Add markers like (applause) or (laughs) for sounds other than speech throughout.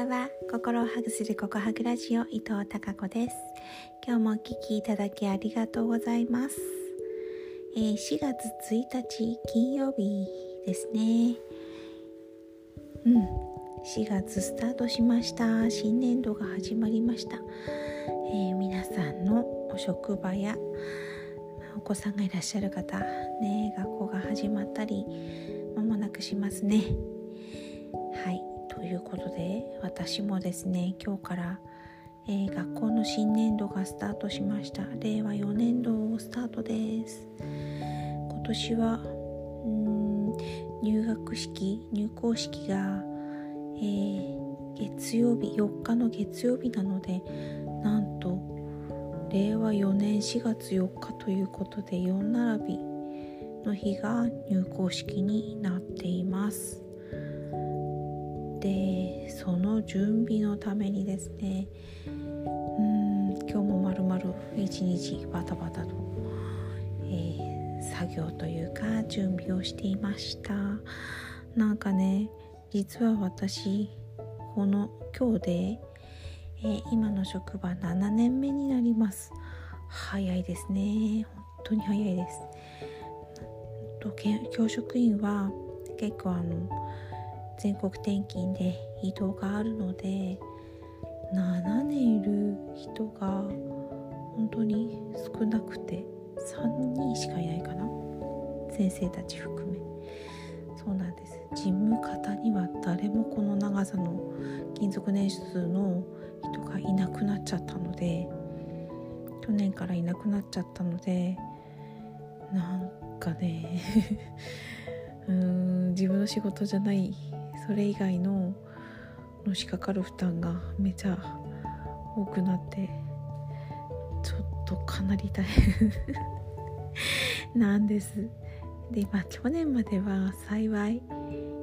ばんは。心をハグするココハグラジオ伊藤孝子です。今日もお聞きいただきありがとうございます、えー、4月1日金曜日ですね。うん。4月スタートしました。新年度が始まりました、えー、皆さんのお職場やお子さんがいらっしゃる方ね学校が始まったり間もなくしますね。ということで私もですね今日から、えー、学校の新年度がスタートしました。令和4年度スタートです。今年はうん入学式入校式が、えー、月曜日4日の月曜日なのでなんと令和4年4月4日ということで4並びの日が入校式になっています。でその準備のためにですねうん今日もまるまる一日バタバタと、えー、作業というか準備をしていました。なんかね実は私この今日で、えー、今の職場7年目になります。早いですね。本当に早いです。教職員は結構あの全国転勤で移動があるので7年いる人が本当に少なくて3人しかいないかな。先生たち含め。そうなんです。事務方には誰もこの長さの勤続年数の人がいなくなっちゃったので去年からいなくなっちゃったのでなんかね (laughs) うーん自分の仕事じゃないそれ以外ののしかかる負担がめちゃ多くなってちょっとかなり大変。(laughs) なんです。でまあ去年までは幸い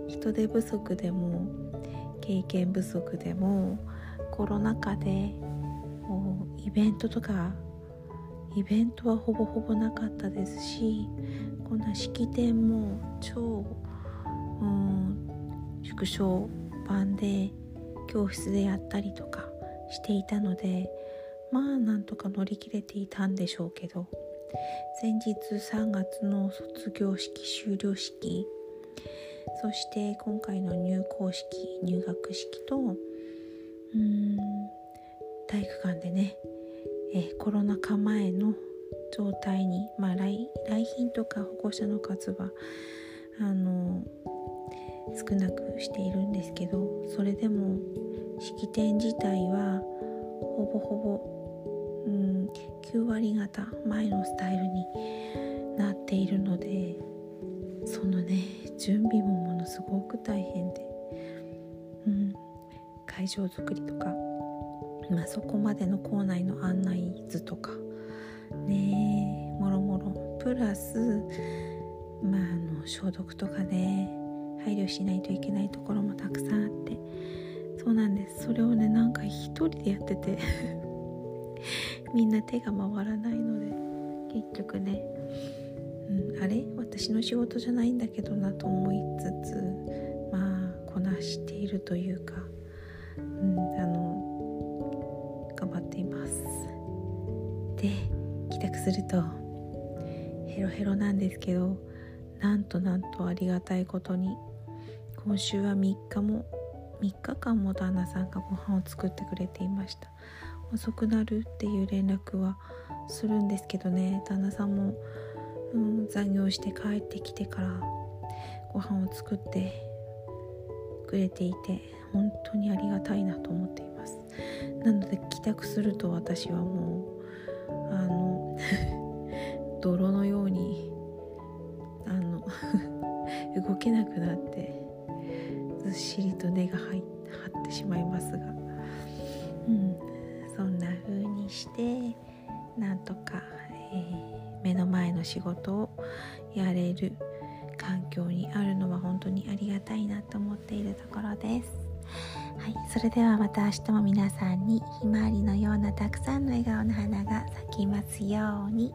人手不足でも経験不足でもコロナ禍でもうイベントとかイベントはほぼほぼなかったですしこんな式典も超うん縮小版で教室でやったりとかしていたのでまあなんとか乗り切れていたんでしょうけど先日3月の卒業式終了式そして今回の入校式入学式とうん体育館でねえコロナ禍前の状態に、まあ来、来賓とか保護者の数はあの少なくしているんですけどそれでも式典自体はほぼほぼ、うん、9割方前のスタイルになっているのでそのね準備もものすごく大変で、うん、会場作りとか、まあ、そこまでの校内の案内図とかねもろもろプラス、まあ、あの消毒とかね配慮しないといけないところもたくさんあって。そうなんです。それをねなんか一人でやってて。(laughs) みんな手が回らないので。結局ね、うん、あれ？私の仕事じゃないんだけどなと思いつつまあこなしているというか、うん、あの頑張っています。で帰宅するとヘロヘロなんですけどなんとなんとありがたいことに今週は3日も3日間も旦那さんがご飯を作ってくれていました。遅くなるっていう連絡はするんですけどね。旦那さんも、うん、残業して帰ってきてからご飯を作ってくれていて本当にありがたいなと思っています。なので帰宅すると私はもうあの (laughs) 泥のようにあの (laughs) 動けなくなってっしりと根が張ってしまいますが、うん、そんな風にしてなんとか、えー、目の前の仕事をやれる環境にあるのは本当にありがたいなと思っているところです。はい、それではまた明日も皆さんにひまわりのようなたくさんの笑顔の花が咲きますように。